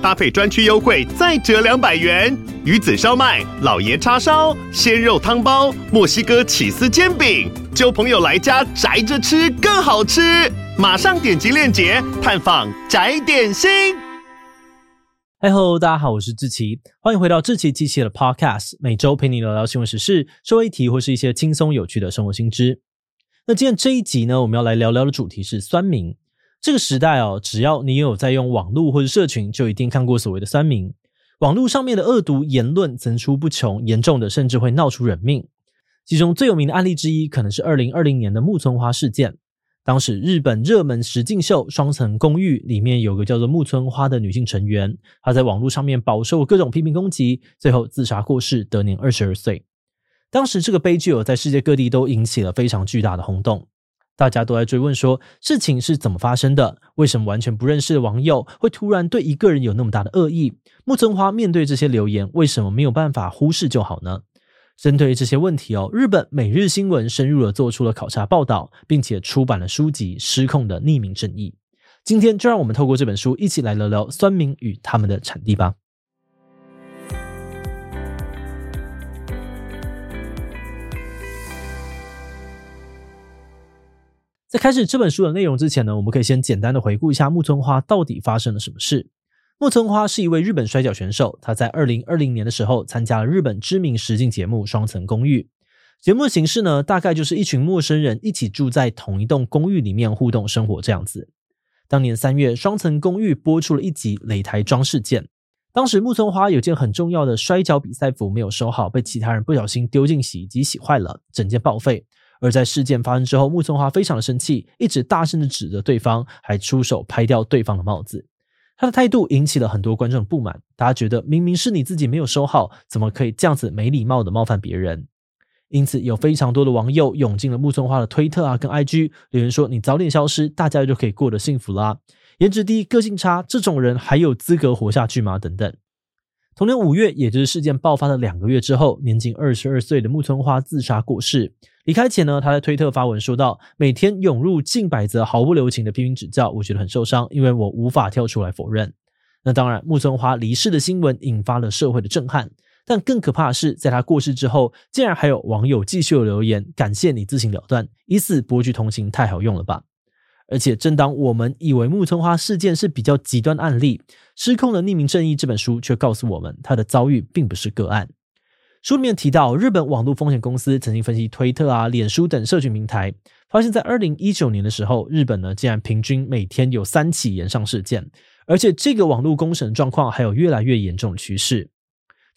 搭配专区优惠再折两百元。鱼子烧麦、老爷叉烧、鲜肉汤包、墨西哥起司煎饼，揪朋友来家宅着吃更好吃。马上点击链接探访宅点心。嗨吼，大家好，我是志奇，欢迎回到志奇机器的 Podcast，每周陪你聊聊新闻时事、社会议题或是一些轻松有趣的生活新知。那今天这一集呢，我们要来聊聊的主题是酸民。这个时代哦，只要你有在用网络或者社群，就一定看过所谓的酸民。网络上面的恶毒言论层出不穷，严重的甚至会闹出人命。其中最有名的案例之一，可能是二零二零年的木村花事件。当时日本热门实境秀《双层公寓》里面有个叫做木村花的女性成员，她在网络上面饱受各种批评攻击，最后自杀过世，得年二十二岁。当时这个悲剧哦，在世界各地都引起了非常巨大的轰动。大家都在追问说，事情是怎么发生的？为什么完全不认识的网友会突然对一个人有那么大的恶意？木村花面对这些留言，为什么没有办法忽视就好呢？针对这些问题哦，日本每日新闻深入的做出了考察报道，并且出版了书籍《失控的匿名正义》。今天就让我们透过这本书，一起来聊聊酸民与他们的产地吧。在开始这本书的内容之前呢，我们可以先简单的回顾一下木村花到底发生了什么事。木村花是一位日本摔跤选手，他在二零二零年的时候参加了日本知名实境节目《双层公寓》。节目形式呢，大概就是一群陌生人一起住在同一栋公寓里面互动生活这样子。当年三月，《双层公寓》播出了一集擂台装事件，当时木村花有件很重要的摔跤比赛服没有收好，被其他人不小心丢进洗衣机洗坏了，整件报废。而在事件发生之后，木村花非常的生气，一直大声的指责对方，还出手拍掉对方的帽子。他的态度引起了很多观众的不满，大家觉得明明是你自己没有收好，怎么可以这样子没礼貌的冒犯别人？因此，有非常多的网友涌进了木村花的推特啊跟 IG，留言说：“你早点消失，大家就可以过得幸福啦。”颜值低、个性差，这种人还有资格活下去吗？等等。同年五月，也就是事件爆发的两个月之后，年仅二十二岁的木村花自杀过世。离开前呢，他在推特发文说道：“每天涌入近百则毫不留情的批评指教，我觉得很受伤，因为我无法跳出来否认。”那当然，木村花离世的新闻引发了社会的震撼，但更可怕的是，在他过世之后，竟然还有网友继续留言感谢你自行了断，以此博取同情，太好用了吧？而且，正当我们以为木村花事件是比较极端的案例，《失控的匿名正义》这本书却告诉我们，他的遭遇并不是个案。书里面提到，日本网络风险公司曾经分析推特啊、脸书等社群平台，发现，在二零一九年的时候，日本呢竟然平均每天有三起延上事件，而且这个网络公审状况还有越来越严重的趋势。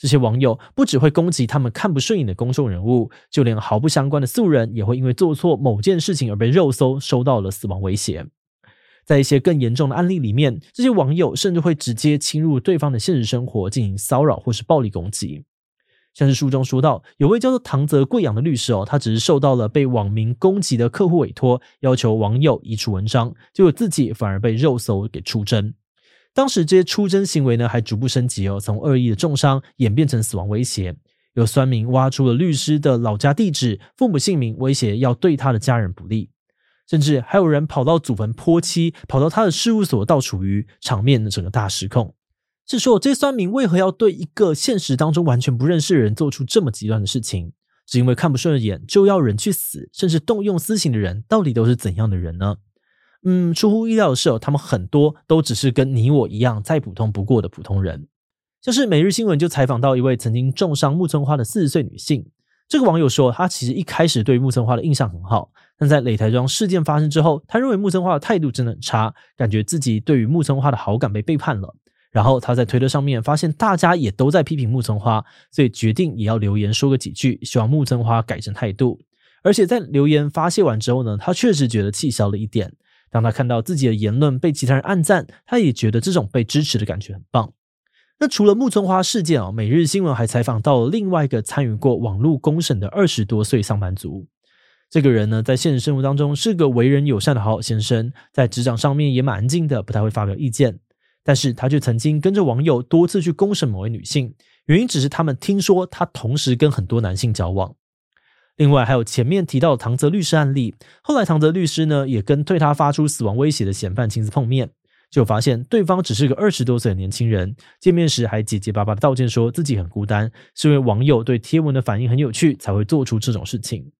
这些网友不只会攻击他们看不顺眼的公众人物，就连毫不相关的素人也会因为做错某件事情而被肉搜，收到了死亡威胁。在一些更严重的案例里面，这些网友甚至会直接侵入对方的现实生活进行骚扰或是暴力攻击。像是书中说到，有位叫做唐泽贵阳的律师哦，他只是受到了被网民攻击的客户委托，要求网友移除文章，结果自己反而被肉搜给出征。当时这些出征行为呢，还逐步升级哦，从恶意的重伤演变成死亡威胁。有酸民挖出了律师的老家地址、父母姓名，威胁要对他的家人不利。甚至还有人跑到祖坟泼漆，跑到他的事务所倒处于，场面整个大失控。是说这些酸民为何要对一个现实当中完全不认识的人做出这么极端的事情？只因为看不顺眼就要人去死，甚至动用私刑的人，到底都是怎样的人呢？嗯，出乎意料的是，他们很多都只是跟你我一样再普通不过的普通人。像是每日新闻就采访到一位曾经重伤木村花的四十岁女性，这个网友说，她其实一开始对木村花的印象很好，但在擂台桩事件发生之后，她认为木村花的态度真的很差，感觉自己对于木村花的好感被背叛了。然后她在推特上面发现大家也都在批评木村花，所以决定也要留言说个几句，希望木村花改正态度。而且在留言发泄完之后呢，她确实觉得气消了一点。当他看到自己的言论被其他人暗赞，他也觉得这种被支持的感觉很棒。那除了木村花事件啊，每日新闻还采访到了另外一个参与过网络公审的二十多岁上班族。这个人呢，在现实生活当中是个为人友善的好好先生，在职场上面也蛮安静的，不太会发表意见。但是他却曾经跟着网友多次去公审某位女性，原因只是他们听说他同时跟很多男性交往。另外还有前面提到的唐泽律师案例，后来唐泽律师呢也跟对他发出死亡威胁的嫌犯亲自碰面，就发现对方只是个二十多岁的年轻人，见面时还结结巴巴的道歉，说自己很孤单，是因为网友对贴文的反应很有趣才会做出这种事情。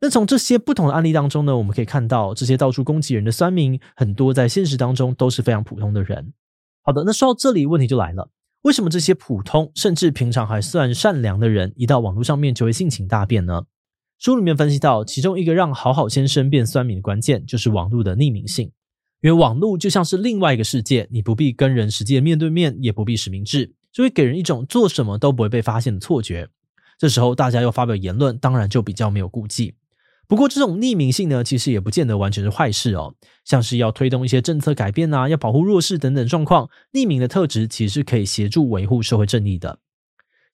那从这些不同的案例当中呢，我们可以看到，这些到处攻击人的酸民，很多在现实当中都是非常普通的人。好的，那说到这里，问题就来了：为什么这些普通甚至平常还算善良的人，一到网络上面就会性情大变呢？书里面分析到，其中一个让好好先生变酸民的关键，就是网络的匿名性。因为网络就像是另外一个世界，你不必跟人实际面对面，也不必实名制，就会给人一种做什么都不会被发现的错觉。这时候大家要发表言论，当然就比较没有顾忌。不过，这种匿名性呢，其实也不见得完全是坏事哦。像是要推动一些政策改变啊，要保护弱势等等状况，匿名的特质其实可以协助维护社会正义的。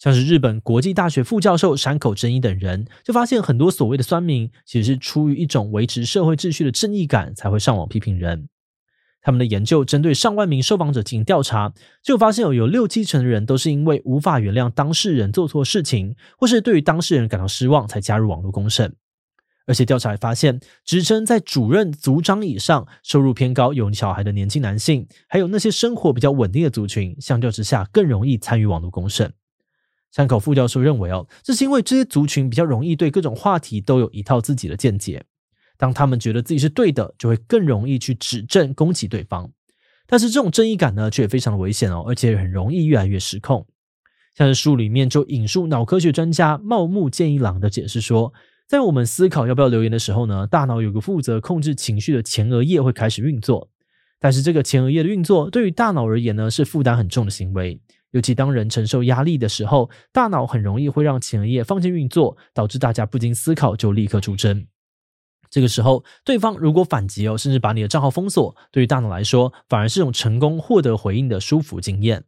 像是日本国际大学副教授山口真一等人，就发现很多所谓的酸民，其实是出于一种维持社会秩序的正义感，才会上网批评人。他们的研究针对上万名受访者进行调查，就发现有有六七成的人都是因为无法原谅当事人做错事情，或是对于当事人感到失望，才加入网络公审。而且调查还发现，职称在主任、组长以上、收入偏高、有小孩的年轻男性，还有那些生活比较稳定的族群，相较之下更容易参与网络公审。山口副教授认为，哦，这是因为这些族群比较容易对各种话题都有一套自己的见解，当他们觉得自己是对的，就会更容易去指证、攻击对方。但是这种正义感呢，却也非常的危险哦，而且很容易越来越失控。像是书里面就引述脑科学专家茂木健一郎的解释说。在我们思考要不要留言的时候呢，大脑有个负责控制情绪的前额叶会开始运作。但是这个前额叶的运作对于大脑而言呢，是负担很重的行为。尤其当人承受压力的时候，大脑很容易会让前额叶放弃运作，导致大家不经思考就立刻出征。这个时候，对方如果反击哦，甚至把你的账号封锁，对于大脑来说，反而是种成功获得回应的舒服经验。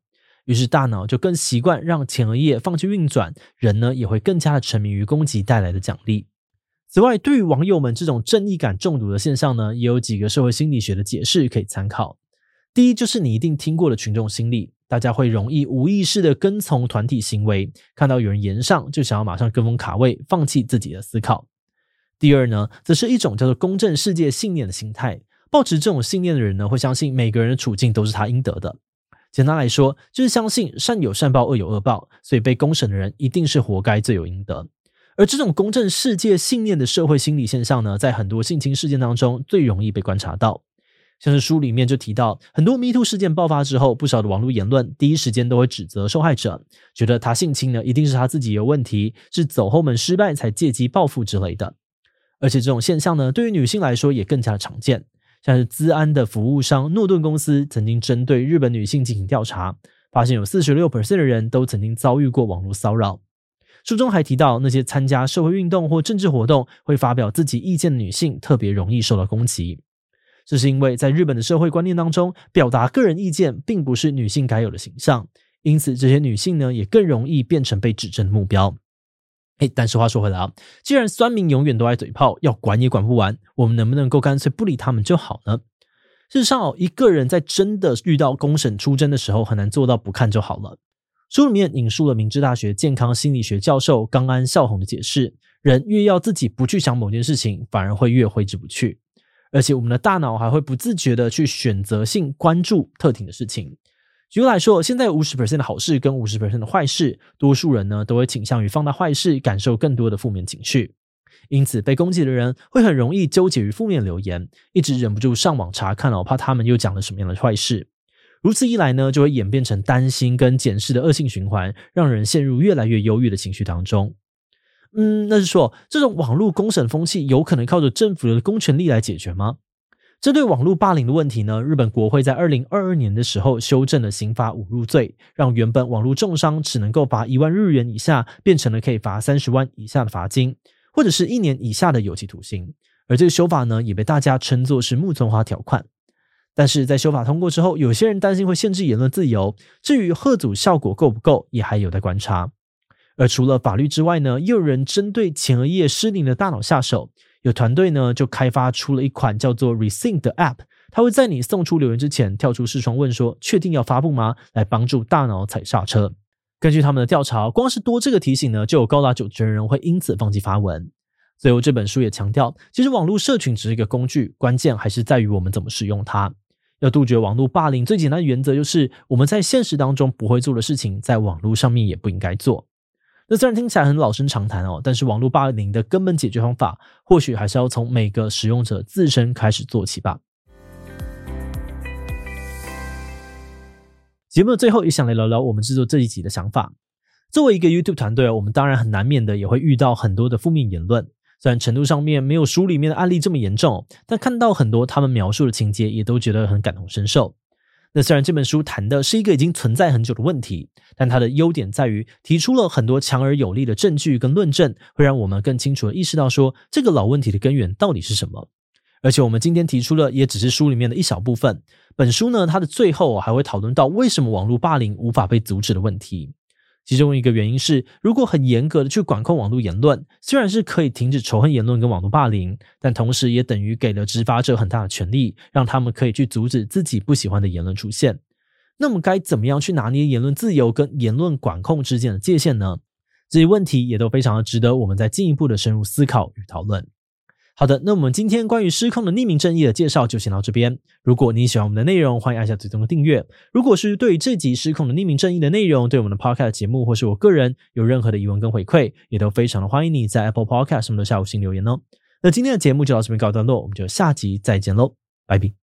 于是大脑就更习惯让前额叶放弃运转，人呢也会更加的沉迷于攻击带来的奖励。此外，对于网友们这种正义感中毒的现象呢，也有几个社会心理学的解释可以参考。第一，就是你一定听过的群众心理，大家会容易无意识的跟从团体行为，看到有人言上就想要马上跟风卡位，放弃自己的思考。第二呢，则是一种叫做公正世界信念的心态，抱持这种信念的人呢，会相信每个人的处境都是他应得的。简单来说，就是相信善有善报，恶有恶报，所以被公审的人一定是活该，罪有应得。而这种公正世界信念的社会心理现象呢，在很多性侵事件当中最容易被观察到。像是书里面就提到，很多 MeToo 事件爆发之后，不少的网络言论第一时间都会指责受害者，觉得他性侵呢一定是他自己有问题，是走后门失败才借机报复之类的。而且这种现象呢，对于女性来说也更加的常见。像是资安的服务商诺顿公司曾经针对日本女性进行调查，发现有四十六 percent 的人都曾经遭遇过网络骚扰。书中还提到，那些参加社会运动或政治活动会发表自己意见的女性，特别容易受到攻击。这是因为在日本的社会观念当中，表达个人意见并不是女性该有的形象，因此这些女性呢，也更容易变成被指证的目标。嘿，但是话说回来啊，既然酸民永远都爱嘴炮，要管也管不完，我们能不能够干脆不理他们就好呢？事实上，一个人在真的遇到公审出征的时候，很难做到不看就好了。书里面引述了明治大学健康心理学教授冈安孝宏的解释：人越要自己不去想某件事情，反而会越挥之不去。而且我们的大脑还会不自觉的去选择性关注特定的事情。举例来说，现在有五十 percent 的好事跟五十 percent 的坏事，多数人呢都会倾向于放大坏事，感受更多的负面情绪。因此，被攻击的人会很容易纠结于负面留言，一直忍不住上网查看，哦，怕他们又讲了什么样的坏事。如此一来呢，就会演变成担心跟检视的恶性循环，让人陷入越来越忧郁的情绪当中。嗯，那是说，这种网络公审风气有可能靠着政府的公权力来解决吗？针对网络霸凌的问题呢，日本国会在二零二二年的时候修正了刑法侮辱罪，让原本网络重伤只能够罚一万日元以下，变成了可以罚三十万以下的罚金，或者是一年以下的有期徒刑。而这个修法呢，也被大家称作是木村花条款。但是在修法通过之后，有些人担心会限制言论自由。至于吓阻效果够不够，也还有待观察。而除了法律之外呢，也有人针对前额叶失灵的大脑下手，有团队呢就开发出了一款叫做 Resync 的 App，它会在你送出留言之前跳出视窗问说：“确定要发布吗？”来帮助大脑踩刹车。根据他们的调查，光是多这个提醒呢，就有高达九成人会因此放弃发文。最后这本书也强调，其实网络社群只是一个工具，关键还是在于我们怎么使用它。要杜绝网络霸凌，最简单的原则就是我们在现实当中不会做的事情，在网络上面也不应该做。那虽然听起来很老生常谈哦，但是网络霸凌的根本解决方法，或许还是要从每个使用者自身开始做起吧。节目的最后，也想来聊聊我们制作这一集的想法。作为一个 YouTube 团队，我们当然很难免的也会遇到很多的负面言论。虽然程度上面没有书里面的案例这么严重，但看到很多他们描述的情节，也都觉得很感同身受。那虽然这本书谈的是一个已经存在很久的问题，但它的优点在于提出了很多强而有力的证据跟论证，会让我们更清楚的意识到说这个老问题的根源到底是什么。而且我们今天提出的也只是书里面的一小部分。本书呢，它的最后还会讨论到为什么网络霸凌无法被阻止的问题。其中一个原因是，如果很严格的去管控网络言论，虽然是可以停止仇恨言论跟网络霸凌，但同时也等于给了执法者很大的权力，让他们可以去阻止自己不喜欢的言论出现。那么该怎么样去拿捏言论自由跟言论管控之间的界限呢？这些问题也都非常的值得我们再进一步的深入思考与讨论。好的，那我们今天关于失控的匿名正义的介绍就先到这边。如果你喜欢我们的内容，欢迎按下最终的订阅。如果是对于这集失控的匿名正义的内容，对我们的 Podcast 节目或是我个人有任何的疑问跟回馈，也都非常的欢迎你在 Apple Podcast 上面的下午新留言哦。那今天的节目就到这边告一段落，我们就下集再见喽，拜拜。